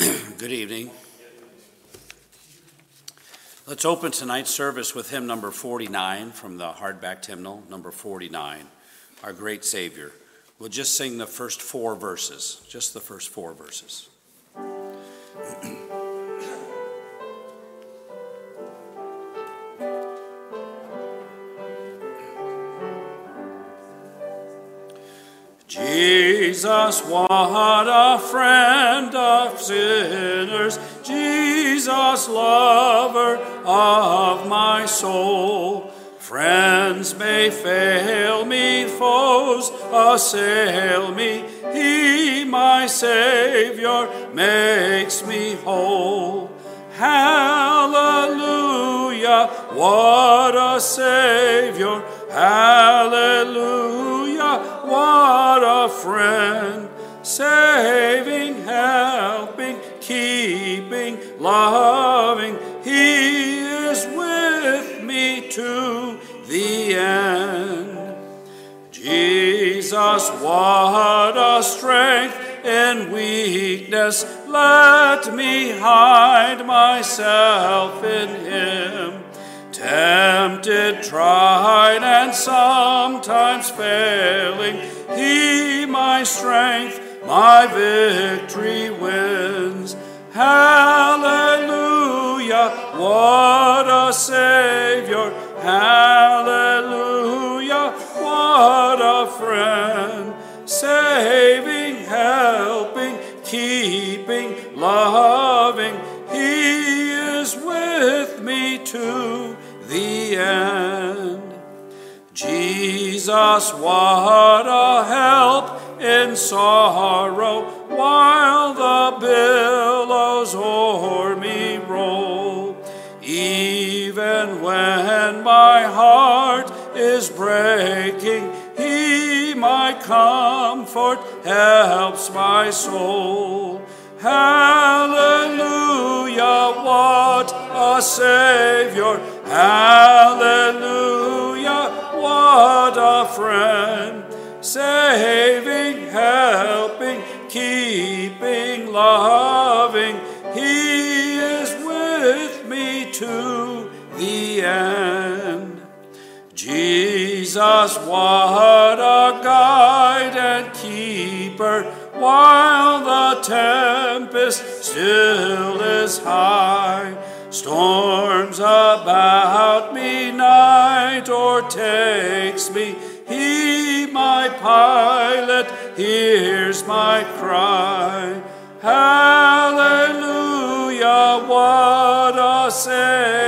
Good evening. Let's open tonight's service with hymn number 49 from the hardback hymnal, number 49, Our Great Savior. We'll just sing the first four verses, just the first four verses. Jesus, what a friend of sinners, Jesus, lover of my soul. Friends may fail me, foes assail me, He, my Savior, makes me whole. Hallelujah, what a Savior! Hallelujah, friend, saving, helping, keeping, loving. He is with me to the end. Jesus, what a strength in weakness. Let me hide myself in Him. Tempted, tried, and sometimes failing, He my strength, my victory wins. Hallelujah, what a Savior! Hallelujah, what a friend! Saving, helping, keeping, loving, He is with me to the end. Jesus, what sorrow while the billows o'er me roll. Even when my heart is breaking, He, my comfort, helps my soul. Hallelujah, what a Savior! Hallelujah, what a friend! Saving, Jesus, what a guide and keeper while the tempest still is high. Storms about me night overtakes me. He, my pilot, hears my cry. Hallelujah, what a Savior!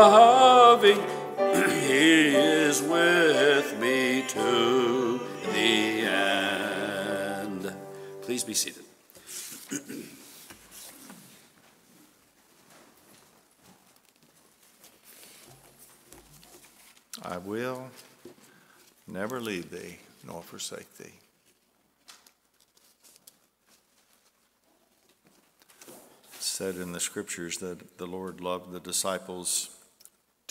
Loving, He is with me to the end. Please be seated. I will never leave thee nor forsake thee. Said in the scriptures that the Lord loved the disciples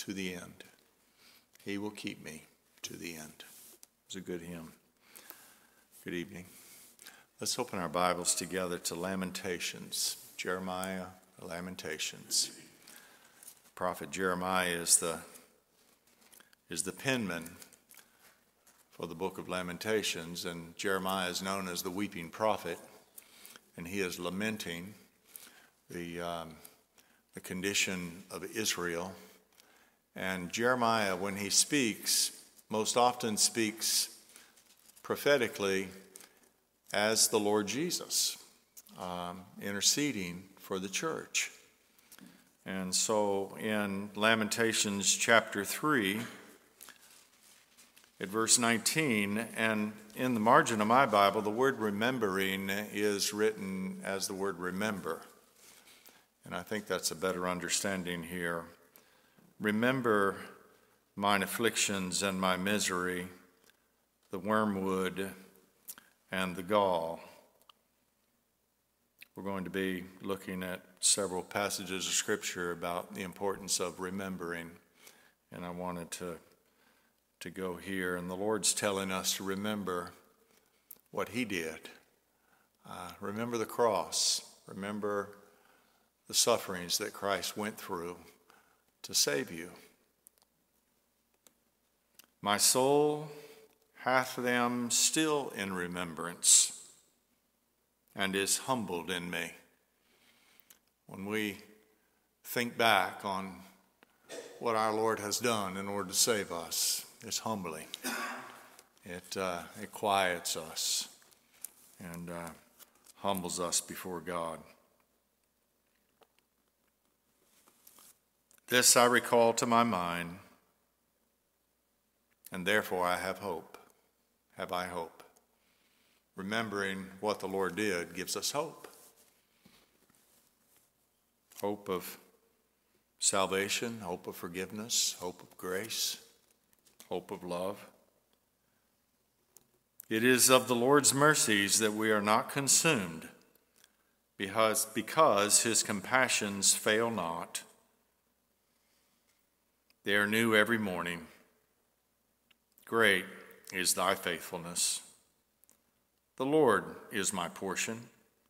to the end. He will keep me to the end. It's a good hymn. Good evening. Let's open our Bibles together to Lamentations. Jeremiah, Lamentations. Prophet Jeremiah is the is the penman for the book of Lamentations, and Jeremiah is known as the weeping prophet, and he is lamenting the, um, the condition of Israel. And Jeremiah, when he speaks, most often speaks prophetically as the Lord Jesus, um, interceding for the church. And so in Lamentations chapter 3, at verse 19, and in the margin of my Bible, the word remembering is written as the word remember. And I think that's a better understanding here. Remember mine afflictions and my misery, the wormwood and the gall. We're going to be looking at several passages of Scripture about the importance of remembering and I wanted to, to go here. And the Lord's telling us to remember what He did. Uh, remember the cross. Remember the sufferings that Christ went through to save you. My soul hath them still in remembrance and is humbled in me. When we think back on what our Lord has done in order to save us, it's humbling. It, uh, it quiets us and uh, humbles us before God. This I recall to my mind, and therefore I have hope. Have I hope? Remembering what the Lord did gives us hope. Hope of salvation, hope of forgiveness, hope of grace, hope of love. It is of the Lord's mercies that we are not consumed, because, because his compassions fail not. They are new every morning. Great is thy faithfulness. The Lord is my portion,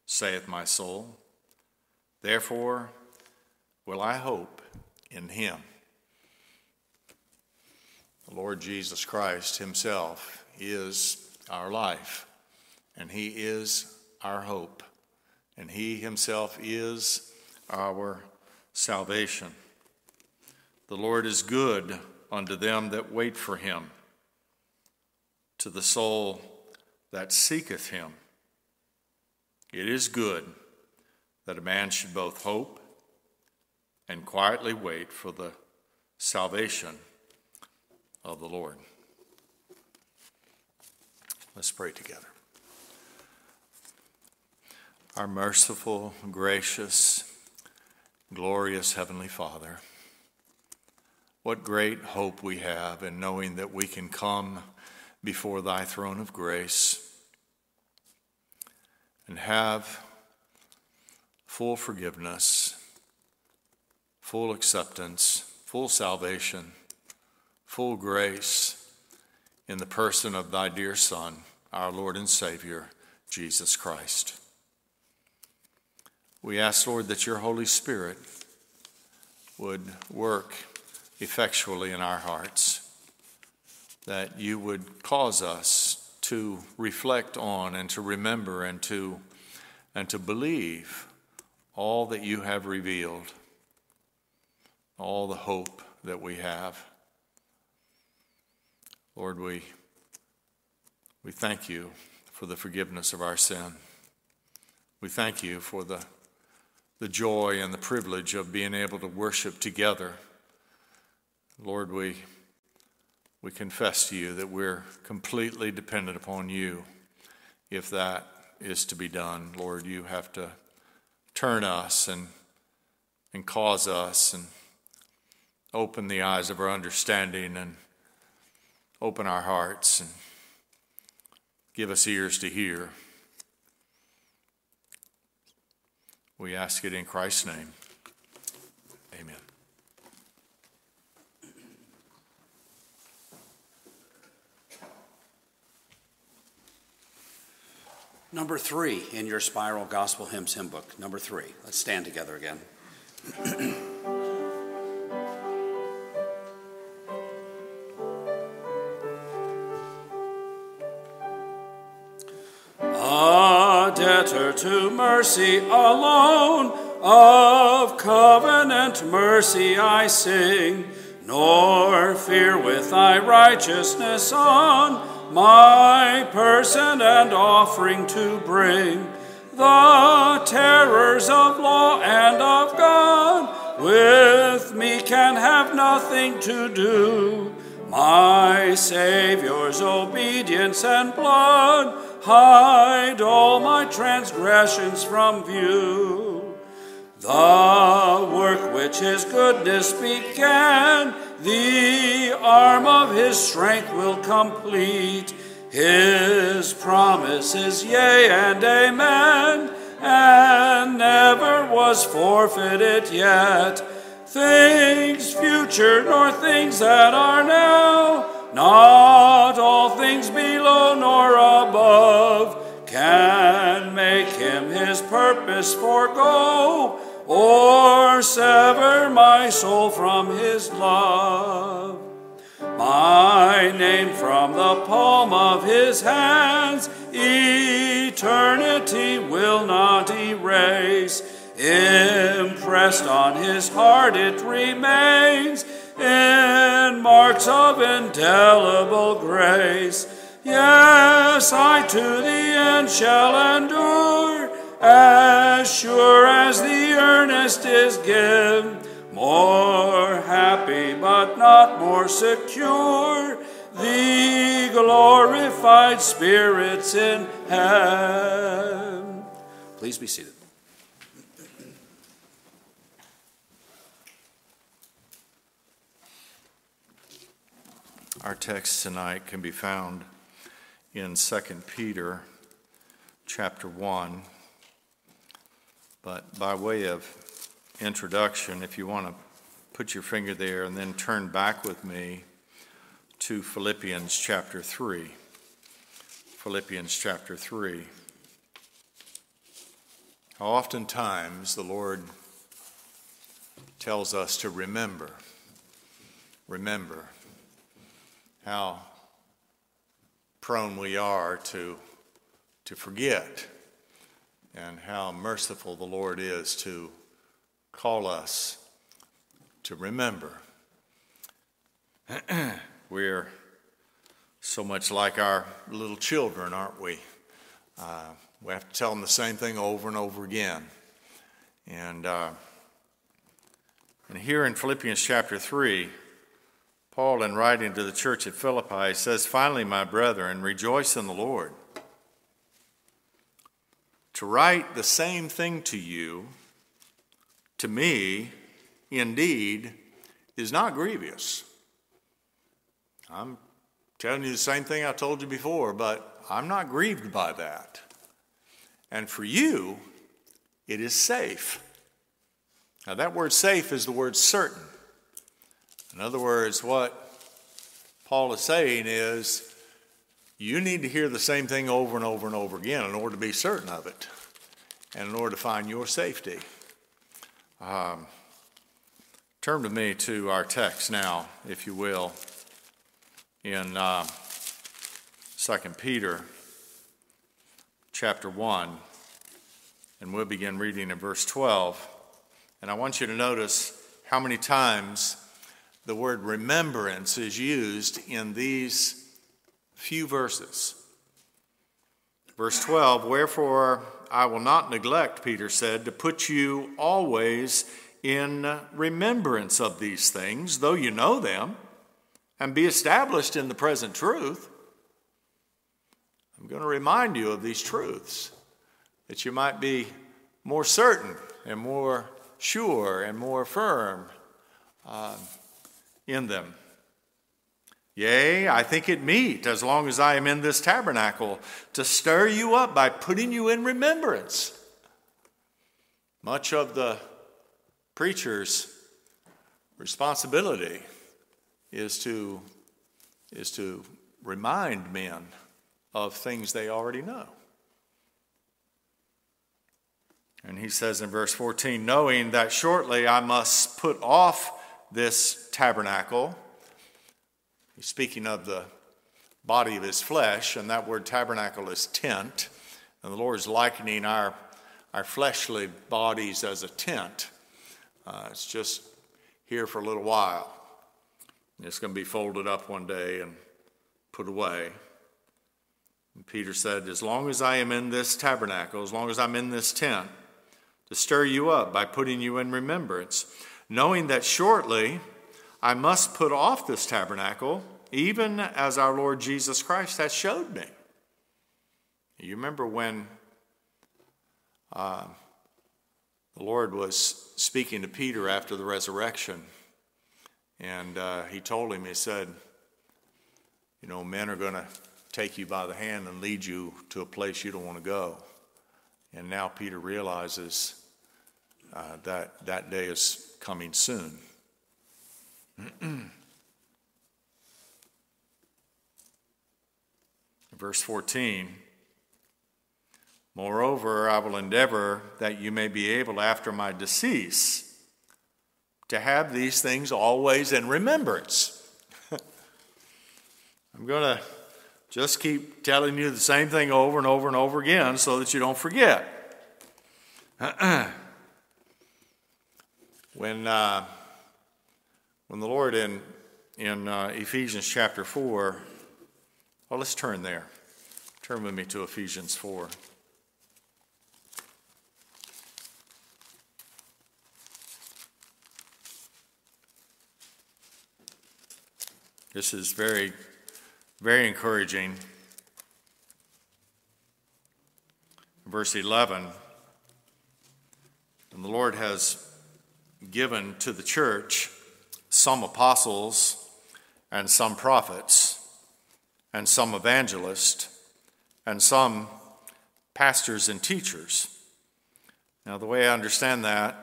saith my soul. Therefore will I hope in him. The Lord Jesus Christ himself is our life, and he is our hope, and he himself is our salvation. The Lord is good unto them that wait for him, to the soul that seeketh him. It is good that a man should both hope and quietly wait for the salvation of the Lord. Let's pray together. Our merciful, gracious, glorious Heavenly Father. What great hope we have in knowing that we can come before thy throne of grace and have full forgiveness, full acceptance, full salvation, full grace in the person of thy dear Son, our Lord and Savior, Jesus Christ. We ask, Lord, that your Holy Spirit would work effectually in our hearts, that you would cause us to reflect on and to remember and to, and to believe all that you have revealed, all the hope that we have. Lord, we, we thank you for the forgiveness of our sin. We thank you for the, the joy and the privilege of being able to worship together Lord, we, we confess to you that we're completely dependent upon you. If that is to be done, Lord, you have to turn us and, and cause us and open the eyes of our understanding and open our hearts and give us ears to hear. We ask it in Christ's name. Number three in your Spiral Gospel Hymns hymn book. Number three. Let's stand together again. A debtor to mercy alone, of covenant mercy I sing, nor fear with thy righteousness on my person and offering to bring the terrors of law and of God with me can have nothing to do. My Saviour's obedience and blood hide all my transgressions from view. The work which his goodness began the arm of his strength will complete. His promise is yea and amen, and never was forfeited yet. things future nor things that are now, not all things below nor above, can make him his purpose forego or sever my soul from his love. My name from the palm of his hands, eternity will not erase. Impressed on his heart it remains in marks of indelible grace. Yes, I to the end shall endure, as sure as the earnest is given. More happy, but not more secure, the glorified spirits in heaven. Please be seated. Our text tonight can be found in 2 Peter chapter 1. But by way of introduction, if you want to put your finger there and then turn back with me to Philippians chapter 3. Philippians chapter 3. How oftentimes the Lord tells us to remember, remember how prone we are to, to forget, and how merciful the Lord is to call us to remember. We're so much like our little children, aren't we? Uh, we have to tell them the same thing over and over again. And, uh, and here in Philippians chapter 3, Paul, in writing to the church at Philippi, says, Finally, my brethren, rejoice in the Lord. To write the same thing to you, to me, indeed, is not grievous. I'm telling you the same thing I told you before, but I'm not grieved by that. And for you, it is safe. Now, that word safe is the word certain. In other words, what Paul is saying is you need to hear the same thing over and over and over again in order to be certain of it and in order to find your safety. Um, turn to me to our text now, if you will, in uh, 2 Peter chapter 1, and we'll begin reading in verse 12. And I want you to notice how many times the word remembrance is used in these few verses. Verse 12, wherefore I will not neglect, Peter said, to put you always in remembrance of these things, though you know them, and be established in the present truth. I'm going to remind you of these truths that you might be more certain and more sure and more firm. Uh, in them. Yea, I think it meet, as long as I am in this tabernacle, to stir you up by putting you in remembrance. Much of the preacher's responsibility is to, is to remind men of things they already know. And he says in verse 14, knowing that shortly I must put off this tabernacle. He's speaking of the body of his flesh, and that word tabernacle is tent. And the Lord is likening our, our fleshly bodies as a tent. Uh, it's just here for a little while. It's going to be folded up one day and put away. And Peter said, As long as I am in this tabernacle, as long as I'm in this tent, to stir you up by putting you in remembrance knowing that shortly I must put off this tabernacle, even as our Lord Jesus Christ has showed me. You remember when uh, the Lord was speaking to Peter after the resurrection, and uh, he told him, He said, You know, men are going to take you by the hand and lead you to a place you don't want to go. And now Peter realizes uh, that that day is coming soon. Verse 14 Moreover, I will endeavor that you may be able after my decease to have these things always in remembrance. I'm going to just keep telling you the same thing over and over and over again so that you don't forget. when, uh, when the Lord in, in uh, Ephesians chapter 4, well, let's turn there. Turn with me to Ephesians 4. This is very, very encouraging. Verse 11 And the Lord has given to the church some apostles and some prophets and some evangelists and some pastors and teachers. Now, the way I understand that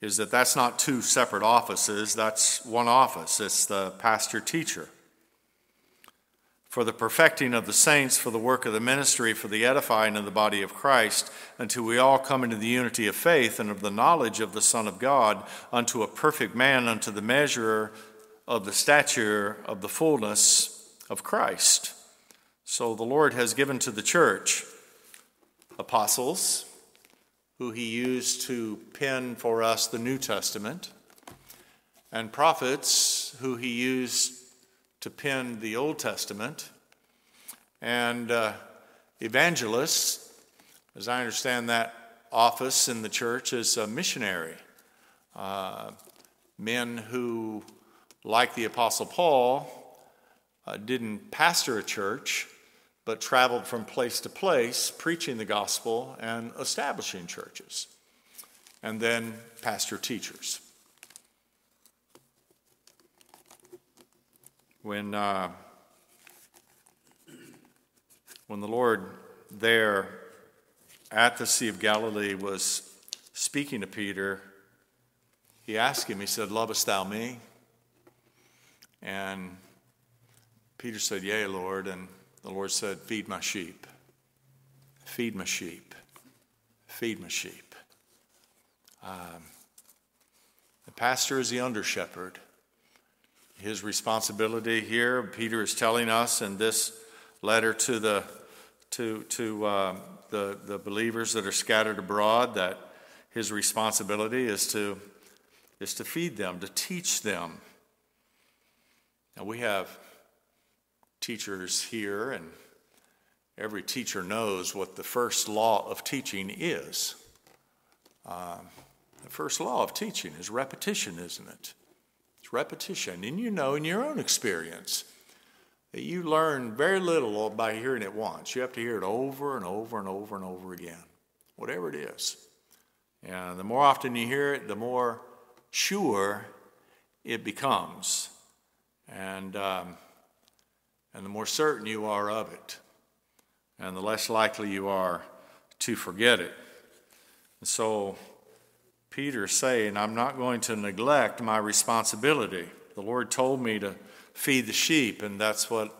is that that's not two separate offices, that's one office. It's the pastor teacher. For the perfecting of the saints, for the work of the ministry, for the edifying of the body of Christ, until we all come into the unity of faith and of the knowledge of the Son of God, unto a perfect man, unto the measure of the stature of the fullness of Christ. So the Lord has given to the church apostles, who he used to pen for us the New Testament, and prophets, who he used to pen the Old Testament, and uh, evangelists, as I understand that office in the church, is a missionary. Uh, men who, like the Apostle Paul, uh, didn't pastor a church, but traveled from place to place preaching the gospel and establishing churches. And then pastor teachers. When, uh, when the Lord there at the Sea of Galilee was speaking to Peter, he asked him, he said, Lovest thou me? And Peter said, Yea, Lord. And the Lord said, Feed my sheep. Feed my sheep. Feed my sheep. Um, the pastor is the under shepherd. His responsibility here, Peter is telling us in this letter to the to to uh, the the believers that are scattered abroad that his responsibility is to is to feed them, to teach them. Now we have teachers here, and every teacher knows what the first law of teaching is. Uh, the first law of teaching is repetition, isn't it? It's repetition. And you know in your own experience that you learn very little by hearing it once. You have to hear it over and over and over and over again, whatever it is. And the more often you hear it, the more sure it becomes. And um, and the more certain you are of it, and the less likely you are to forget it. And so Peter's saying, I'm not going to neglect my responsibility. The Lord told me to feed the sheep, and that's what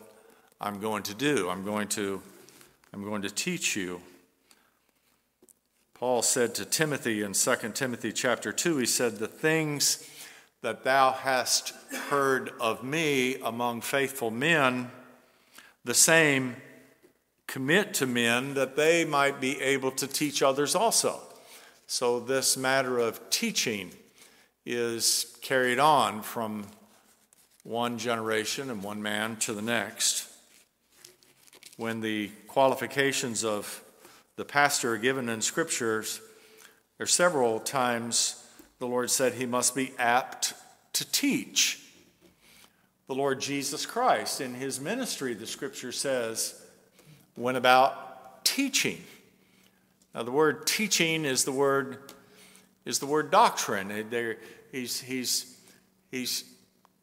I'm going to do. I'm going to, I'm going to teach you. Paul said to Timothy in 2 Timothy chapter 2, he said, The things that thou hast heard of me among faithful men, the same commit to men that they might be able to teach others also. So, this matter of teaching is carried on from one generation and one man to the next. When the qualifications of the pastor are given in scriptures, there are several times the Lord said he must be apt to teach the Lord Jesus Christ in his ministry, the scripture says, went about teaching. Now, the word teaching is the word, is the word doctrine. He's, he's, he's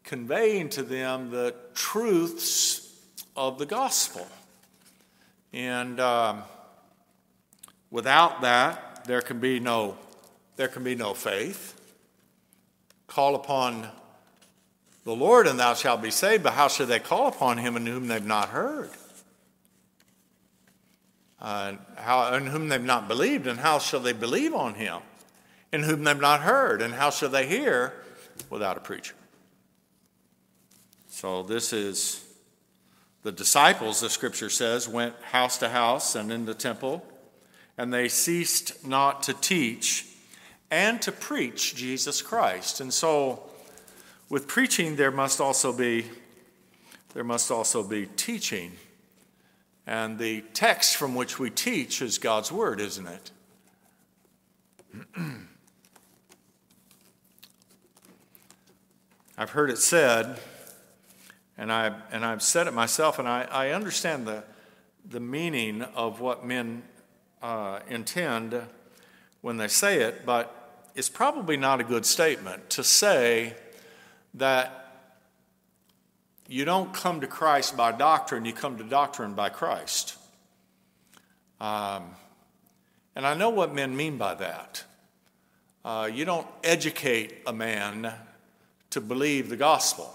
conveying to them the truths of the gospel. And um, without that, there can be no, there can be no faith. call upon the Lord and thou shalt be saved, but how should they call upon him in whom they've not heard? Uh, how, in whom they've not believed, and how shall they believe on him in whom they've not heard? And how shall they hear without a preacher? So, this is the disciples, the scripture says, went house to house and in the temple, and they ceased not to teach and to preach Jesus Christ. And so, with preaching, there must also be there must also be teaching. And the text from which we teach is God's Word, isn't it? I've heard it said, and, I, and I've said it myself, and I, I understand the, the meaning of what men uh, intend when they say it, but it's probably not a good statement to say that you don't come to Christ by doctrine, you come to doctrine by Christ. Um, and I know what men mean by that. Uh, you don't educate a man to believe the gospel.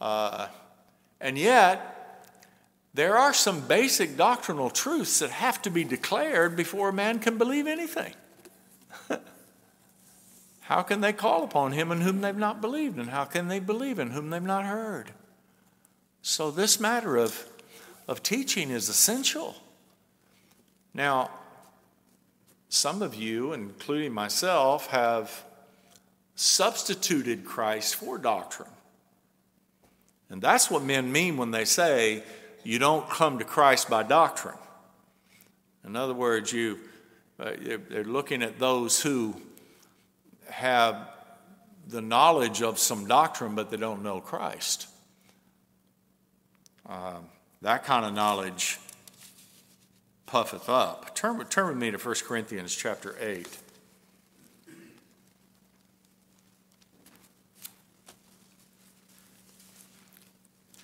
Uh, and yet, there are some basic doctrinal truths that have to be declared before a man can believe anything. How can they call upon him in whom they've not believed? And how can they believe in whom they've not heard? So, this matter of, of teaching is essential. Now, some of you, including myself, have substituted Christ for doctrine. And that's what men mean when they say you don't come to Christ by doctrine. In other words, you, uh, they're looking at those who have the knowledge of some doctrine, but they don't know Christ. Uh, that kind of knowledge puffeth up. Turn, turn with me to 1 Corinthians chapter 8.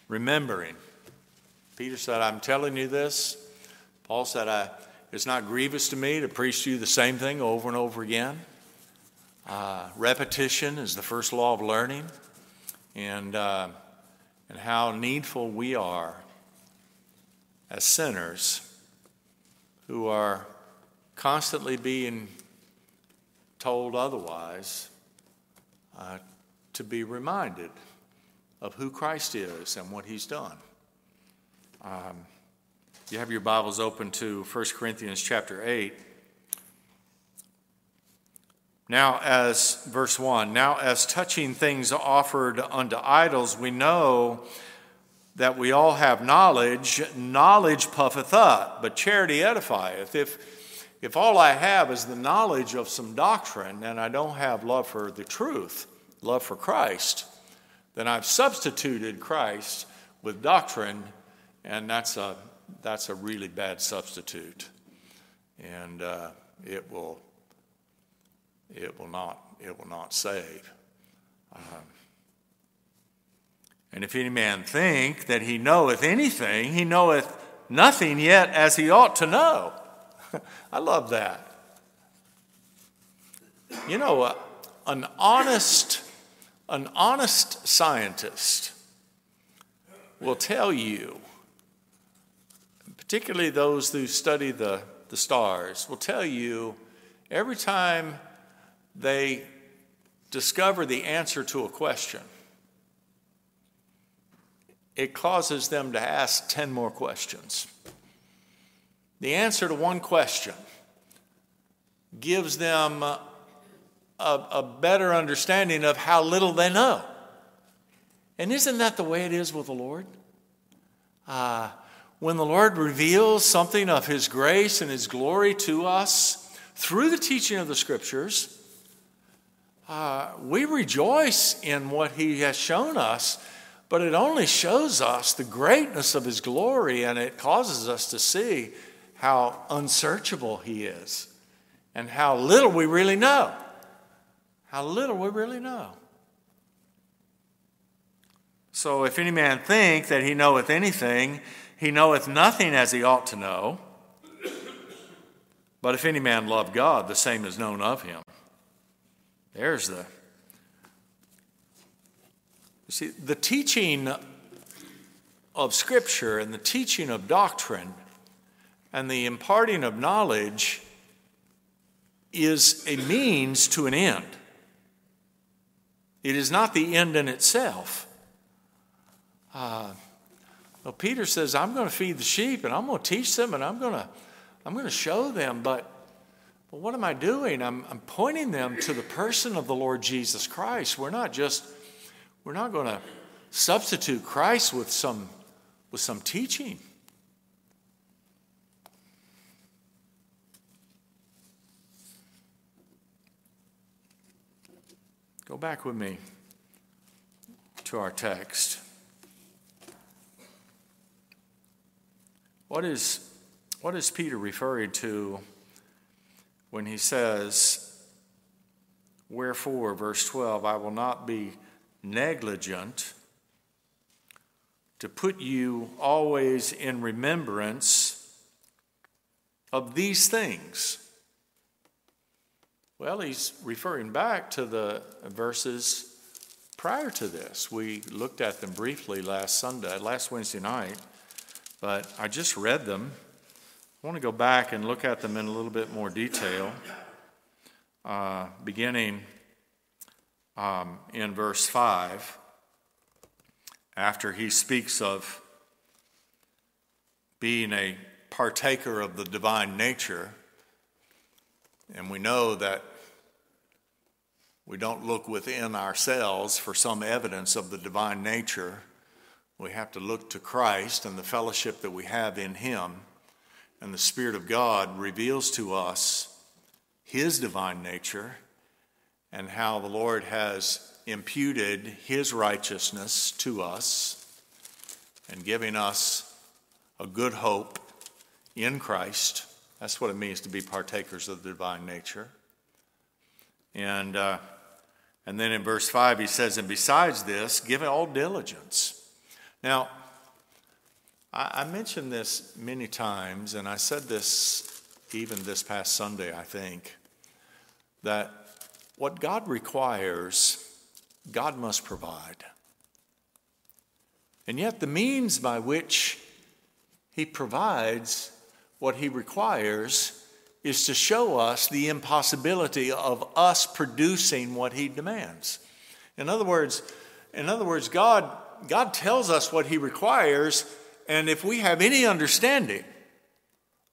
Remembering. Peter said, I'm telling you this. Paul said, I, It's not grievous to me to preach to you the same thing over and over again. Uh, repetition is the first law of learning, and, uh, and how needful we are as sinners who are constantly being told otherwise uh, to be reminded of who Christ is and what he's done. Um, you have your Bibles open to 1 Corinthians chapter 8. Now, as verse 1, now as touching things offered unto idols, we know that we all have knowledge. Knowledge puffeth up, but charity edifieth. If, if all I have is the knowledge of some doctrine and I don't have love for the truth, love for Christ, then I've substituted Christ with doctrine, and that's a, that's a really bad substitute. And uh, it will it will not, it will not save. Um, and if any man think that he knoweth anything, he knoweth nothing yet as he ought to know. I love that. You know, uh, an honest, an honest scientist will tell you, particularly those who study the, the stars, will tell you every time they discover the answer to a question, it causes them to ask 10 more questions. The answer to one question gives them a, a, better understanding of how little they know. And isn't that the way it is with the Lord? Uh, when the Lord reveals something of His grace and His glory to us through the teaching of the Scriptures, uh, we rejoice in what He has shown us, but it only shows us the greatness of His glory and it causes us to see how unsearchable He is and how little we really know. How little we really know. So, if any man think that he knoweth anything, he knoweth nothing as he ought to know. But if any man love God, the same is known of him. There's the, You see, the teaching of Scripture and the teaching of doctrine and the imparting of knowledge is a means to an end. It is not the end in itself. Uh, well, Peter says, I'm going to feed the sheep and I'm going to teach them and I'm going to, I'm going to show them, but, but what am I doing? I'm, I'm pointing them to the person of the Lord Jesus Christ. We're not just, we're not going to substitute Christ with some, with some teaching. Go back with me to our text. What is, what is Peter referring to when he says, Wherefore, verse 12, I will not be negligent to put you always in remembrance of these things well, he's referring back to the verses prior to this. We looked at them briefly last Sunday, last Wednesday night, but I just read them. I want to go back and look at them in a little bit more detail, uh, beginning um, in verse 5, after he speaks of being a partaker of the divine nature. And we know that we don't look within ourselves for some evidence of the divine nature. We have to look to Christ and the fellowship that we have in Him. And the Spirit of God reveals to us His divine nature and how the Lord has imputed His righteousness to us and giving us a good hope in Christ. That's what it means to be partakers of the divine nature. And, uh, and then in verse 5, he says, And besides this, give it all diligence. Now, I, I mentioned this many times, and I said this even this past Sunday, I think, that what God requires, God must provide. And yet, the means by which He provides what he requires is to show us the impossibility of us producing what he demands. In other words, in other words, God, God tells us what he requires, and if we have any understanding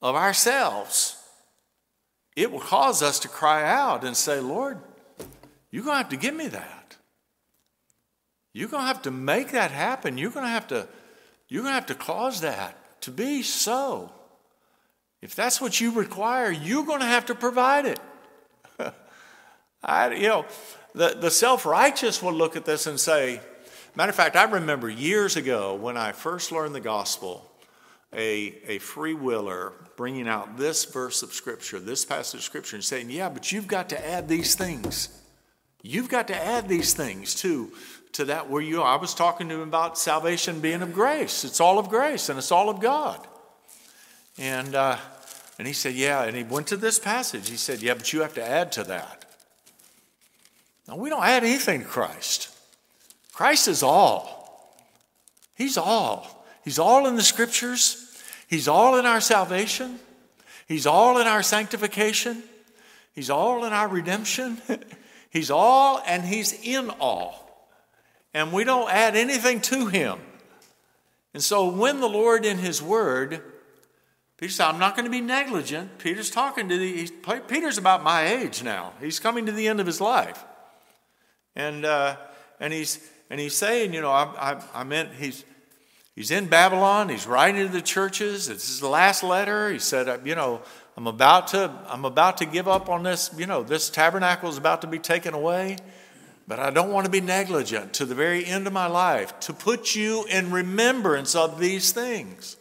of ourselves, it will cause us to cry out and say, Lord, you're going to have to give me that. You're going to have to make that happen. You're going to have to, you're going to have to cause that to be so. If that's what you require, you're going to have to provide it. I, you know, the, the self righteous will look at this and say, matter of fact, I remember years ago when I first learned the gospel, a, a free willer bringing out this verse of Scripture, this passage of Scripture, and saying, Yeah, but you've got to add these things. You've got to add these things to, to that where you are. I was talking to him about salvation being of grace. It's all of grace and it's all of God. And, uh, and he said, Yeah. And he went to this passage. He said, Yeah, but you have to add to that. Now, we don't add anything to Christ. Christ is all. He's all. He's all in the scriptures, He's all in our salvation, He's all in our sanctification, He's all in our redemption. he's all and He's in all. And we don't add anything to Him. And so when the Lord in His Word Peter said, I'm not going to be negligent. Peter's talking to the, Peter's about my age now. He's coming to the end of his life. And, uh, and, he's, and he's saying, you know, I, I, I meant he's, he's in Babylon. He's writing to the churches. This is the last letter. He said, uh, you know, I'm about to, I'm about to give up on this. You know, this tabernacle is about to be taken away. But I don't want to be negligent to the very end of my life to put you in remembrance of these things.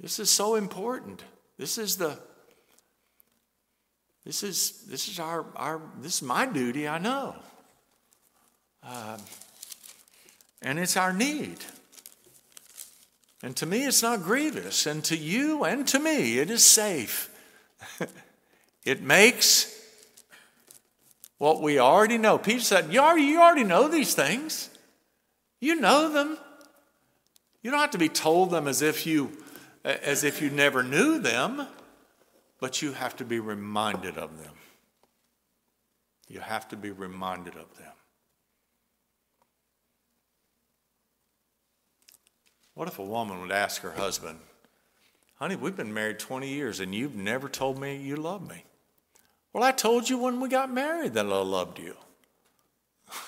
This is so important. This is the this is this is our our this is my duty. I know, uh, and it's our need. And to me, it's not grievous, and to you and to me, it is safe. it makes what we already know. Peter said, You already, you already know these things. You know them. You don't have to be told them as if you as if you never knew them, but you have to be reminded of them. You have to be reminded of them. What if a woman would ask her husband, Honey, we've been married 20 years and you've never told me you love me? Well, I told you when we got married that I loved you.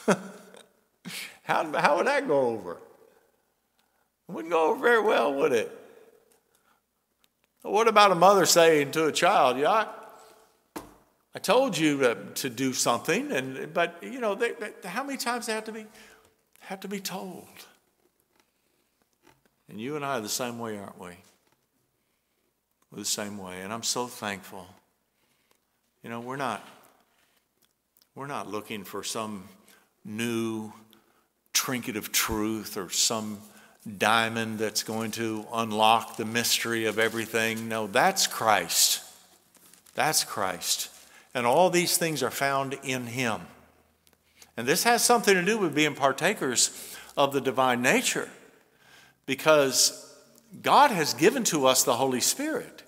how, how would that go over? It wouldn't go over very well, would it? What about a mother saying to a child, Yeah, I, I told you to, to, do something, and, but you know, they, they, how many times they have to be, have to be told? And you and I are the same way, aren't we? We're the same way. And I'm so thankful. You know, we're not we're not looking for some new trinket of truth or some diamond that's going to unlock the mystery of everything. No, that's Christ. That's Christ. And all these things are found in Him. And this has something to do with being partakers of the divine nature because God has given to us the Holy Spirit.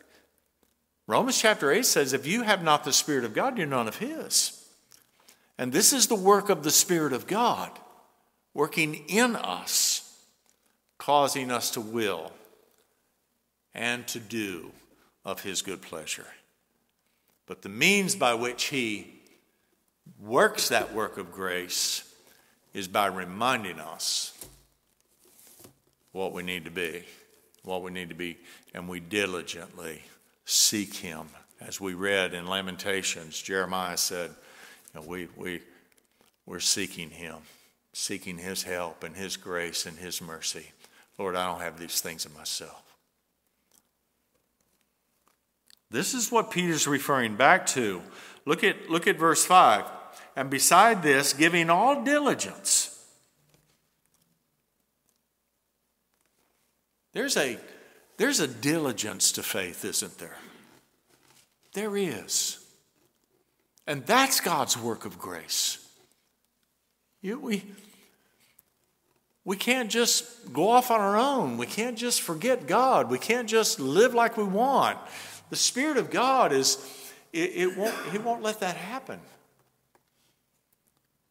Romans chapter 8 says, If you have not the Spirit of God, you're none of His. And this is the work of the Spirit of God, working in us, causing us to will and to do of His good pleasure. But the means by which He works that work of grace is by reminding us what we need to be, what we need to be, and we diligently seek Him. As we read in Lamentations, Jeremiah said, you know, we, we, we're seeking Him, seeking His help and His grace and His mercy. Lord, I don't have these things in myself. This is what Peter's referring back to. Look at, look at verse 5. And beside this, giving all diligence, There's a, there's a diligence to faith, isn't there? There is. And that's God's work of grace. You, we, we can't just go off on our own. We can't just forget God. We can't just live like we want. The Spirit of God is, it, it won't, He won't let that happen.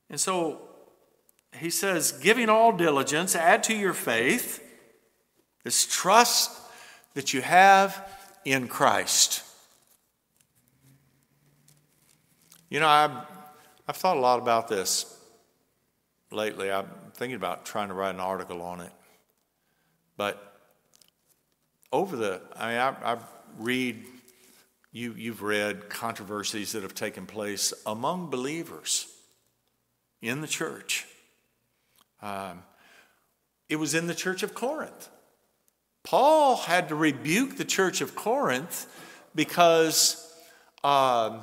And so he says, giving all diligence, add to your faith this trust that you have in Christ. You know, I've, I've thought a lot about this lately. I'm thinking about trying to write an article on it. But over the, I mean, I, I read, you, you've read controversies that have taken place among believers in the church. Um, it was in the church of Corinth. Paul had to rebuke the church of Corinth because um,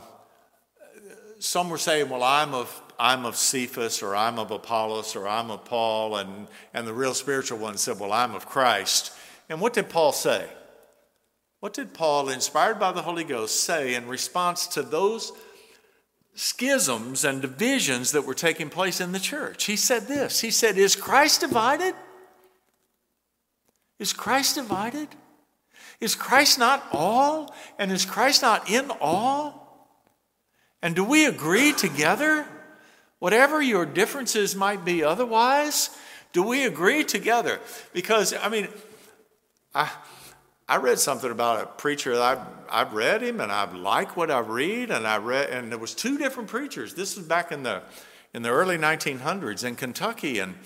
some were saying, Well, I'm of, I'm of Cephas, or I'm of Apollos, or I'm of Paul, and, and the real spiritual one said, Well, I'm of Christ. And what did Paul say? What did Paul, inspired by the Holy Ghost, say in response to those schisms and divisions that were taking place in the church? He said this He said, Is Christ divided? Is Christ divided? Is Christ not all? And is Christ not in all? And do we agree together? Whatever your differences might be otherwise, do we agree together? Because, I mean, I, I read something about a preacher I've, I've read him and I like what I read, and I read, and there was two different preachers. This was back in the, in the early 1900s in Kentucky, and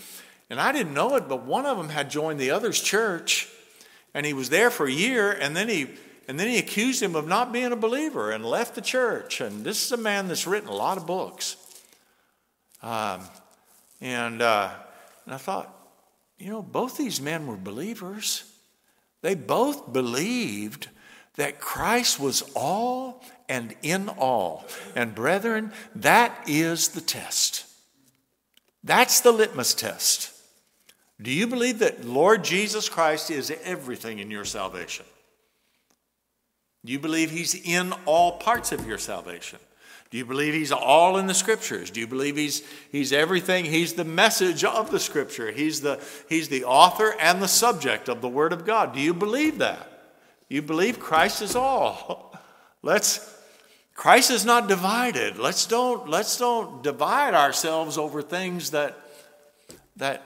and I didn't know it, but one of them had joined the other's church, and he was there for a year, and then he and then he accused him of not being a believer and left the church. And this is a man that's written a lot of books. Um, and, uh, and I thought, you know, both these men were believers. They both believed that Christ was all and in all. And brethren, that is the test. That's the litmus test. Do you believe that Lord Jesus Christ is everything in your salvation? Do you believe He's in all parts of your salvation? Do you believe he's all in the scriptures? Do you believe he's, he's everything? He's the message of the scripture. He's the, he's the author and the subject of the word of God. Do you believe that? You believe Christ is all. Let's Christ is not divided. Let's don't let's don't divide ourselves over things that that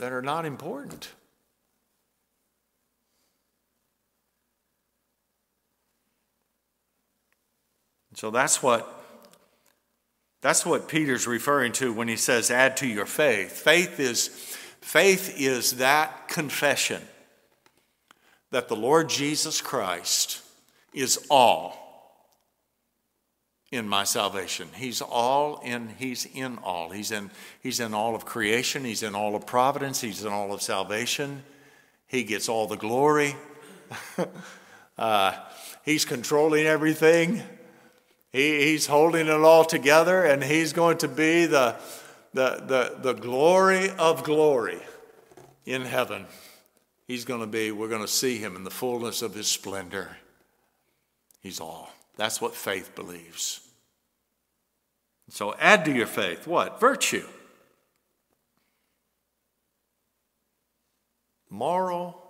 that are not important. So that's what that's what Peter's referring to when he says add to your faith. Faith is faith is that confession that the Lord Jesus Christ is all in my salvation. He's all in he's in all. He's in he's in all of creation, he's in all of providence, he's in all of salvation. He gets all the glory. uh, he's controlling everything. He, he's holding it all together, and he's going to be the, the, the, the glory of glory in heaven. He's going to be, we're going to see him in the fullness of his splendor. He's all. That's what faith believes. So add to your faith what? Virtue. Moral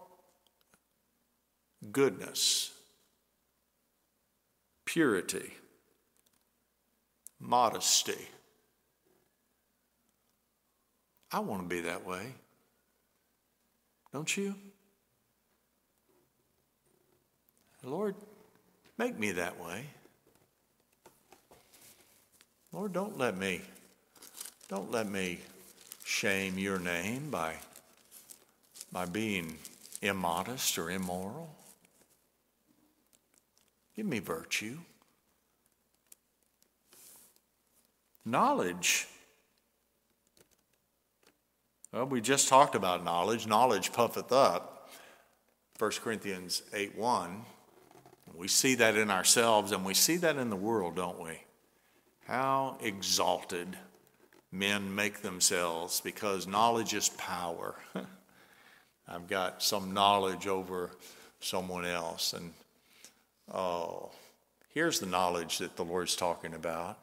goodness, purity, modesty. I want to be that way. Don't you? Lord, make me that way. Lord, don't let me don't let me shame your name by by being immodest or immoral. Give me virtue. Knowledge. Well, we just talked about knowledge. Knowledge puffeth up. 1 Corinthians 8 1. We see that in ourselves and we see that in the world, don't we? How exalted men make themselves because knowledge is power. I've got some knowledge over someone else. And oh, here's the knowledge that the Lord's talking about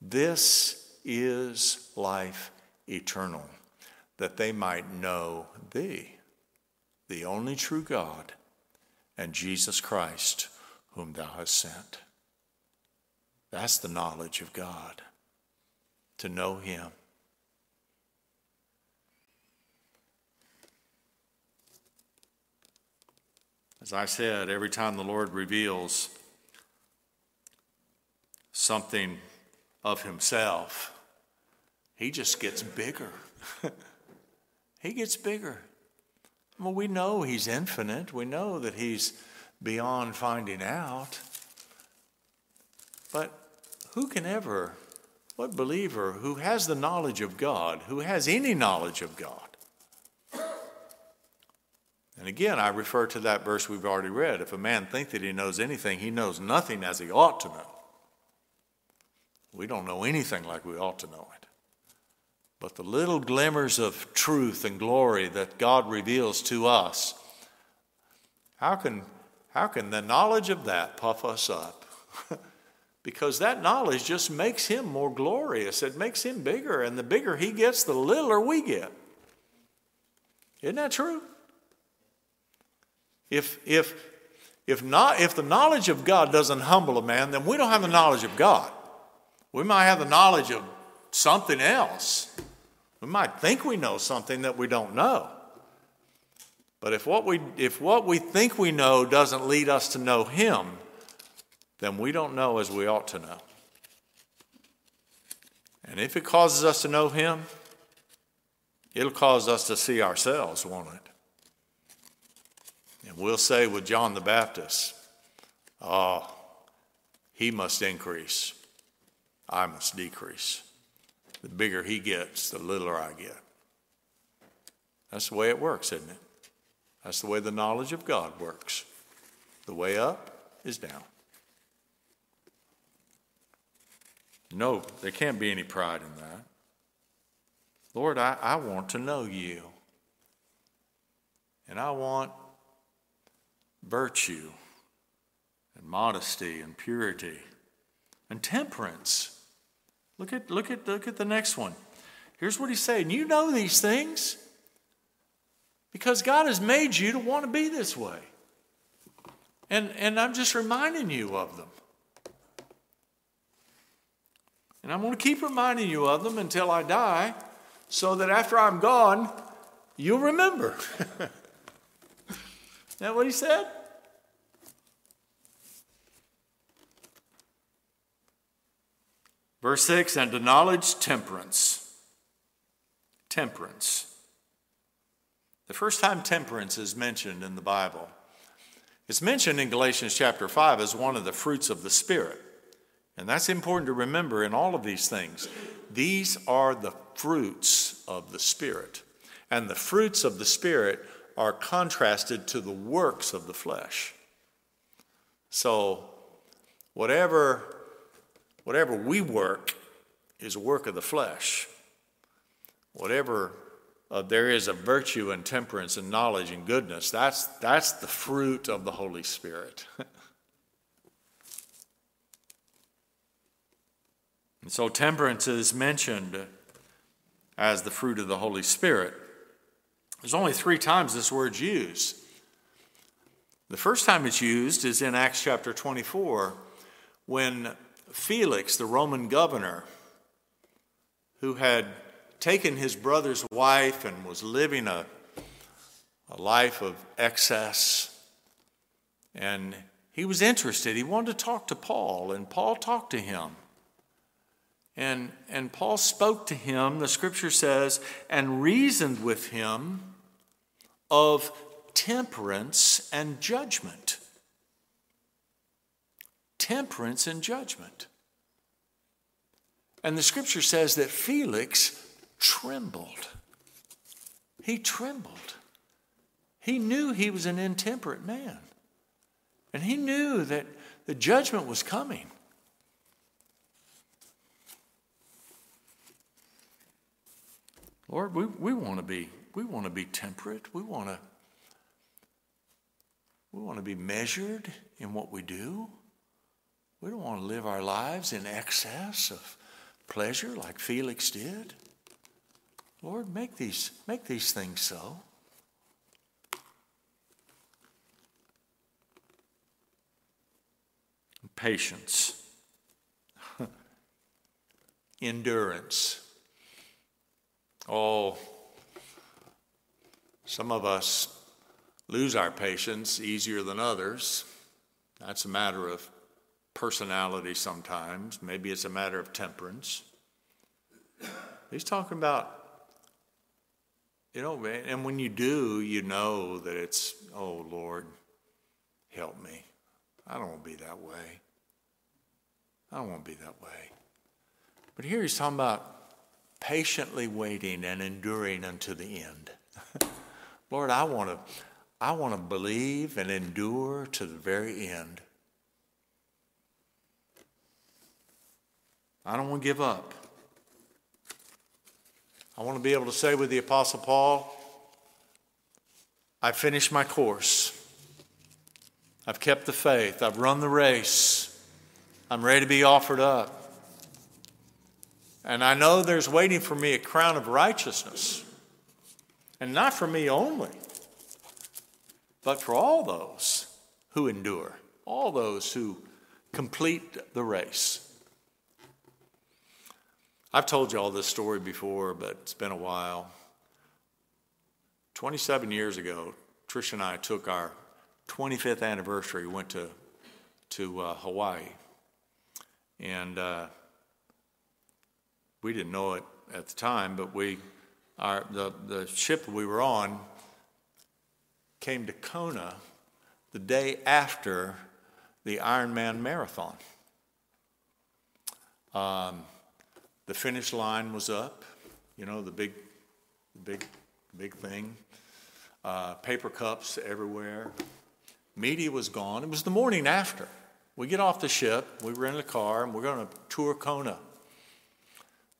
this is life eternal, that they might know thee, the only true God, and Jesus Christ, whom thou hast sent. That's the knowledge of God, to know him. As I said, every time the Lord reveals something of himself, he just gets bigger. he gets bigger. Well, we know he's infinite. We know that he's beyond finding out. But who can ever, what believer who has the knowledge of God, who has any knowledge of God? And again, I refer to that verse we've already read. If a man think that he knows anything, he knows nothing as he ought to know. We don't know anything like we ought to know it. But the little glimmers of truth and glory that God reveals to us, how can, how can the knowledge of that puff us up? because that knowledge just makes him more glorious. It makes him bigger, and the bigger he gets, the littler we get. Isn't that true? If, if, if, not, if the knowledge of God doesn't humble a man, then we don't have the knowledge of God. We might have the knowledge of something else. We might think we know something that we don't know. But if what we, if what we think we know doesn't lead us to know Him, then we don't know as we ought to know. And if it causes us to know Him, it'll cause us to see ourselves, won't it? And we'll say with John the Baptist, Oh, he must increase, I must decrease. The bigger he gets, the littler I get. That's the way it works, isn't it? That's the way the knowledge of God works. The way up is down. No, there can't be any pride in that. Lord, I, I want to know you. And I want virtue and modesty and purity and temperance. Look at, look at, look at the next one. Here's what he's saying You know these things because God has made you to want to be this way. And, and I'm just reminding you of them. And I'm going to keep reminding you of them until I die so that after I'm gone, you'll remember. Is that what he said? Verse 6 and to knowledge, temperance. Temperance. The first time temperance is mentioned in the Bible, it's mentioned in Galatians chapter 5 as one of the fruits of the Spirit. And that's important to remember in all of these things. These are the fruits of the Spirit. And the fruits of the Spirit are contrasted to the works of the flesh. So, whatever, whatever we work is a work of the flesh. Whatever uh, there is of virtue and temperance and knowledge and goodness, that's, that's the fruit of the Holy Spirit. And so temperance is mentioned as the fruit of the Holy Spirit. There's only three times this word's used. The first time it's used is in Acts chapter 24 when Felix, the Roman governor, who had taken his brother's wife and was living a, a life of excess, and he was interested. He wanted to talk to Paul, and Paul talked to him. And, and Paul spoke to him, the scripture says, and reasoned with him of temperance and judgment. Temperance and judgment. And the scripture says that Felix trembled. He trembled. He knew he was an intemperate man. And he knew that the judgment was coming. Lord, we, we want to be we want to be temperate. We want to we want to be measured in what we do. We don't want to live our lives in excess of pleasure like Felix did. Lord, make these make these things so. Patience. Endurance. Oh, some of us lose our patience easier than others. That's a matter of personality sometimes. Maybe it's a matter of temperance. He's talking about, you know, and when you do, you know that it's, oh, Lord, help me. I don't want to be that way. I don't want to be that way. But here he's talking about patiently waiting and enduring unto the end. Lord, I want to I want to believe and endure to the very end. I don't want to give up. I want to be able to say with the Apostle Paul, I finished my course. I've kept the faith. I've run the race. I'm ready to be offered up. And I know there's waiting for me a crown of righteousness. And not for me only, but for all those who endure, all those who complete the race. I've told you all this story before, but it's been a while. 27 years ago, Trish and I took our 25th anniversary, went to, to uh, Hawaii. And uh, we didn't know it at the time, but we, our, the, the ship we were on came to Kona the day after the Ironman Marathon. Um, the finish line was up, you know, the big, big, big thing. Uh, paper cups everywhere. Media was gone. It was the morning after. We get off the ship, we were in the car, and we're going to tour Kona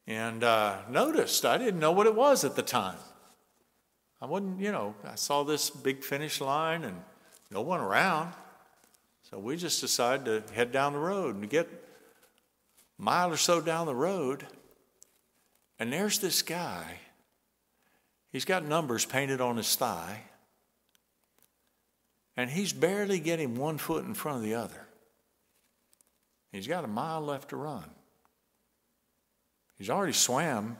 and uh, noticed I didn't know what it was at the time. I wasn't, you know, I saw this big finish line and no one around. So we just decided to head down the road and get mile or so down the road, and there's this guy. He's got numbers painted on his thigh, and he's barely getting one foot in front of the other. He's got a mile left to run. He's already swam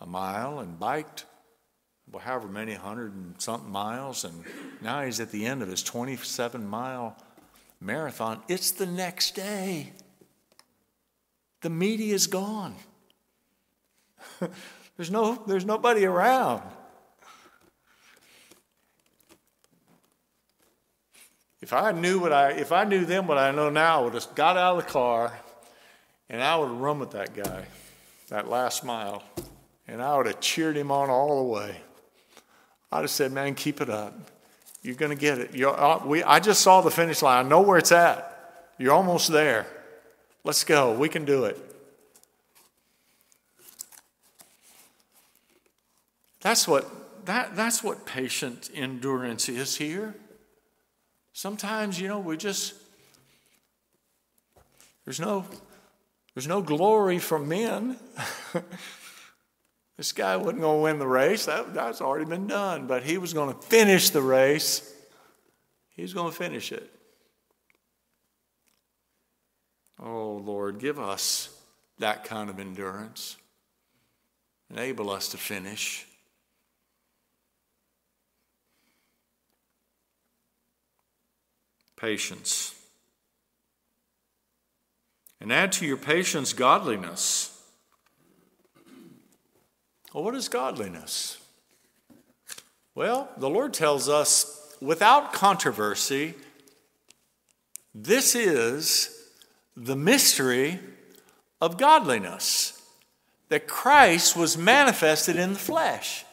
a mile and biked well, however many hundred and something miles, and now he's at the end of his 27 mile marathon. It's the next day. The media is gone. there's, no, there's nobody around. If I knew what I if I knew then what I know now, I would have got out of the car and I would have run with that guy, that last mile, and I would have cheered him on all the way. I'd have said, "Man, keep it up. You're going to get it. Uh, we, I just saw the finish line. I know where it's at. You're almost there. Let's go. We can do it." That's what that, that's what patient endurance is here. Sometimes, you know, we just, there's no, there's no glory for men. this guy wasn't going to win the race. That, that's already been done. But he was going to finish the race. He's going to finish it. Oh, Lord, give us that kind of endurance. Enable us to finish. patience. And add to your patience godliness. Well, what is godliness? Well, the Lord tells us without controversy, this is the mystery of godliness that Christ was manifested in the flesh.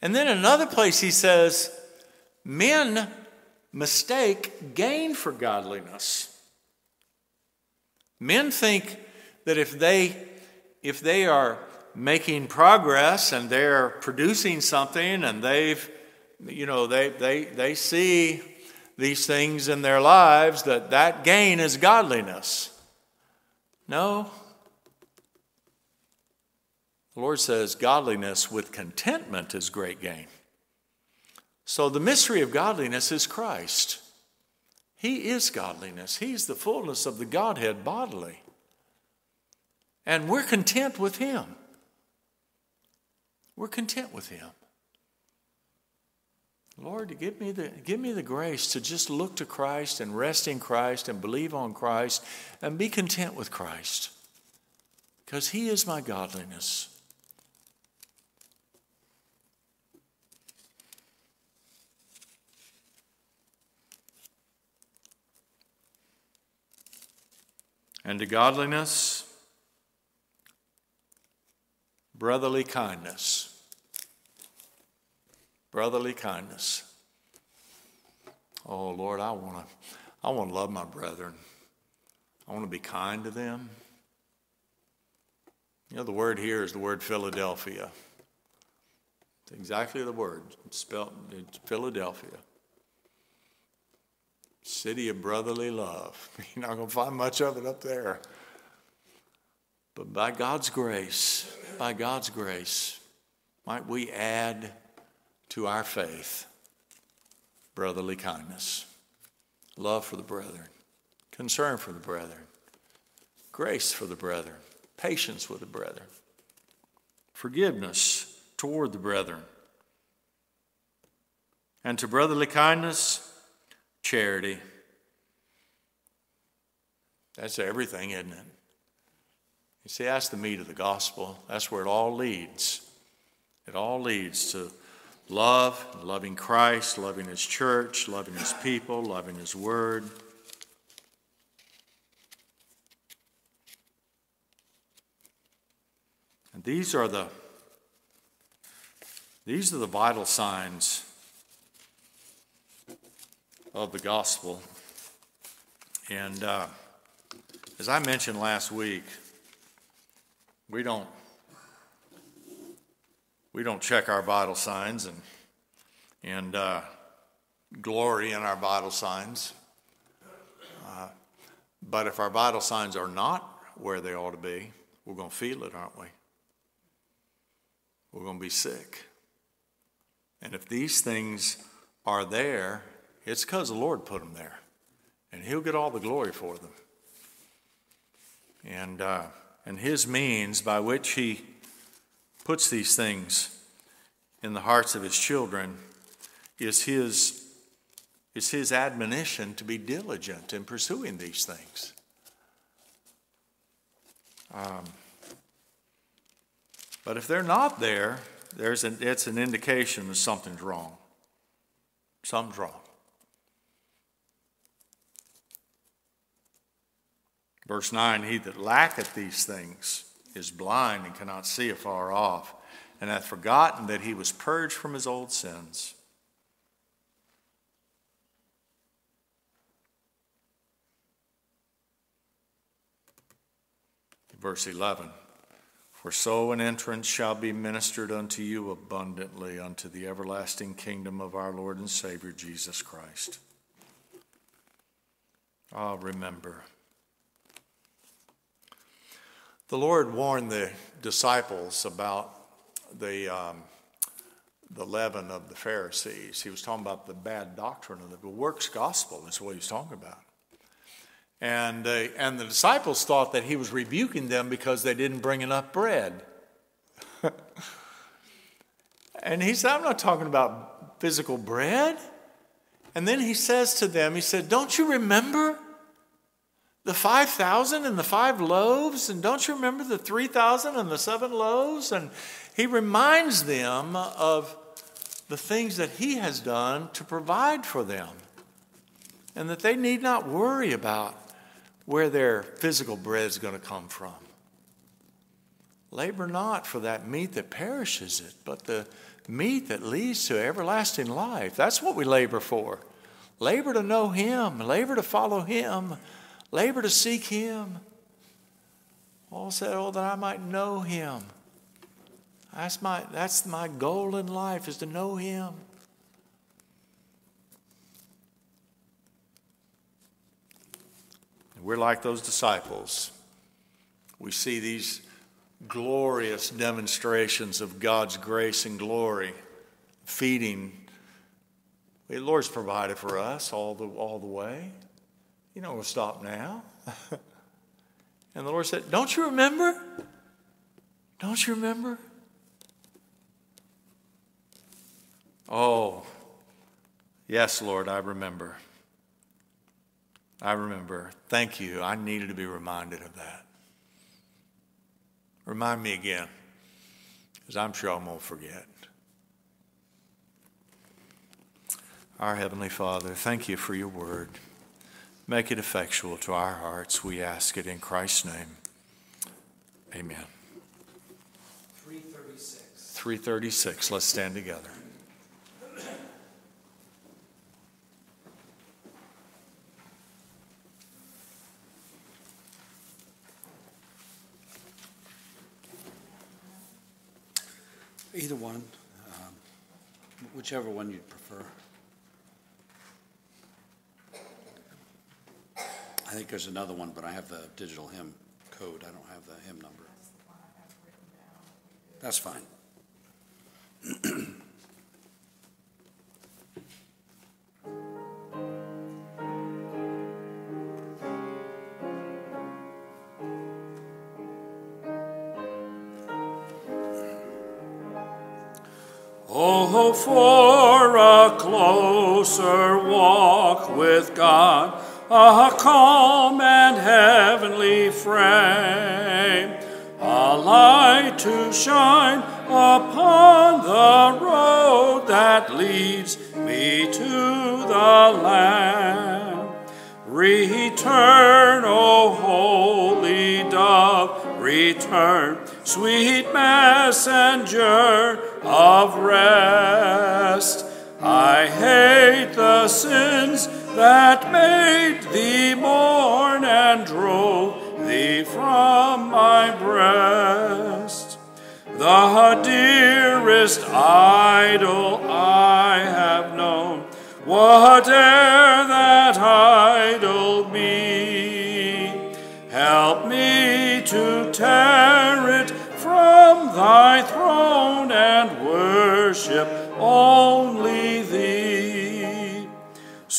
And then another place he says, Men mistake gain for godliness. Men think that if they if they are making progress and they're producing something and they've you know they they they see these things in their lives that that gain is godliness. No. The Lord says godliness with contentment is great gain. So the mystery of godliness is Christ. He is godliness. He's the fullness of the Godhead bodily. And we're content with Him. We're content with Him. Lord, give me, the, give me the grace to just look to Christ and rest in Christ and believe on Christ and be content with Christ because He is my godliness. and to godliness, brotherly kindness. Brotherly kindness. Oh Lord, I want to I want to love my brethren. I want to be kind to them. You know, the word here is the word Philadelphia. It's exactly the word. It's spelled it's Philadelphia city of brotherly love. You're not going to find much of it up there. But by God's grace, by God's grace, might we add to our faith brotherly kindness, love for the brethren, concern for the brethren, grace for the brethren, patience with the brethren, forgiveness toward the brethren. And to brotherly kindness, charity. That's everything, isn't it? You see, that's the meat of the gospel. That's where it all leads. It all leads to love, loving Christ, loving His church, loving His people, loving His word. And these are the these are the vital signs of the gospel. And uh, as I mentioned last week, we don't we don't check our vital signs and and uh, glory in our vital signs. Uh, But if our vital signs are not where they ought to be, we're going to feel it, aren't we? We're going to be sick. And if these things are there, it's because the Lord put them there. And He'll get all the glory for them. And, uh, and His means by which He puts these things in the hearts of His children is His, is his admonition to be diligent in pursuing these things. Um, but if they're not there, there's an, it's an indication that something's wrong. Something's wrong. Verse 9 He that lacketh these things is blind and cannot see afar off, and hath forgotten that he was purged from his old sins. Verse 11 For so an entrance shall be ministered unto you abundantly unto the everlasting kingdom of our Lord and Savior Jesus Christ. Ah, remember. The Lord warned the disciples about the, um, the leaven of the Pharisees. He was talking about the bad doctrine of the works gospel, is what he was talking about. And, uh, and the disciples thought that he was rebuking them because they didn't bring enough bread. and he said, I'm not talking about physical bread. And then he says to them, He said, Don't you remember the 5,000 and the five loaves? And don't you remember the 3,000 and the seven loaves? And he reminds them of the things that he has done to provide for them and that they need not worry about where their physical bread is going to come from. Labor not for that meat that perishes it, but the meat that leads to everlasting life. That's what we labor for. Labor to know Him, labor to follow Him, labor to seek Him. Paul said, Oh, that I might know Him. That's my, that's my goal in life, is to know Him. We're like those disciples. We see these glorious demonstrations of God's grace and glory, feeding. The Lord's provided for us all the, all the way. You know, we'll stop now. and the Lord said, Don't you remember? Don't you remember? Oh, yes, Lord, I remember. I remember. Thank you. I needed to be reminded of that. Remind me again, because I'm sure going to forget. Our Heavenly Father, thank you for your word. Make it effectual to our hearts. We ask it in Christ's name. Amen. 336. 336. Let's stand together. Either one, um, whichever one you'd prefer. I think there's another one, but I have the digital hymn code. I don't have the hymn number. That's fine. Oh, for a closer walk with God, a calm and heavenly frame, a light to shine upon the road that leads me to the Lamb. Return, O holy dove, return, sweet messenger of rest. I hate the sins that made thee mourn and drove thee from my breast. The dearest idol I have known, whate'er that idol be, help me to tell.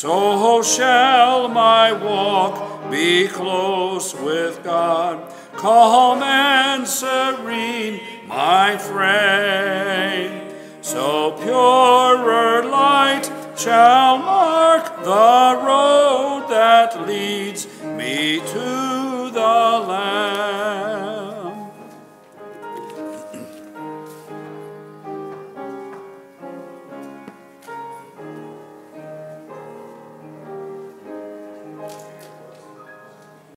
so shall my walk be close with God, calm and serene, my frame. So purer light shall mark the road that leads me to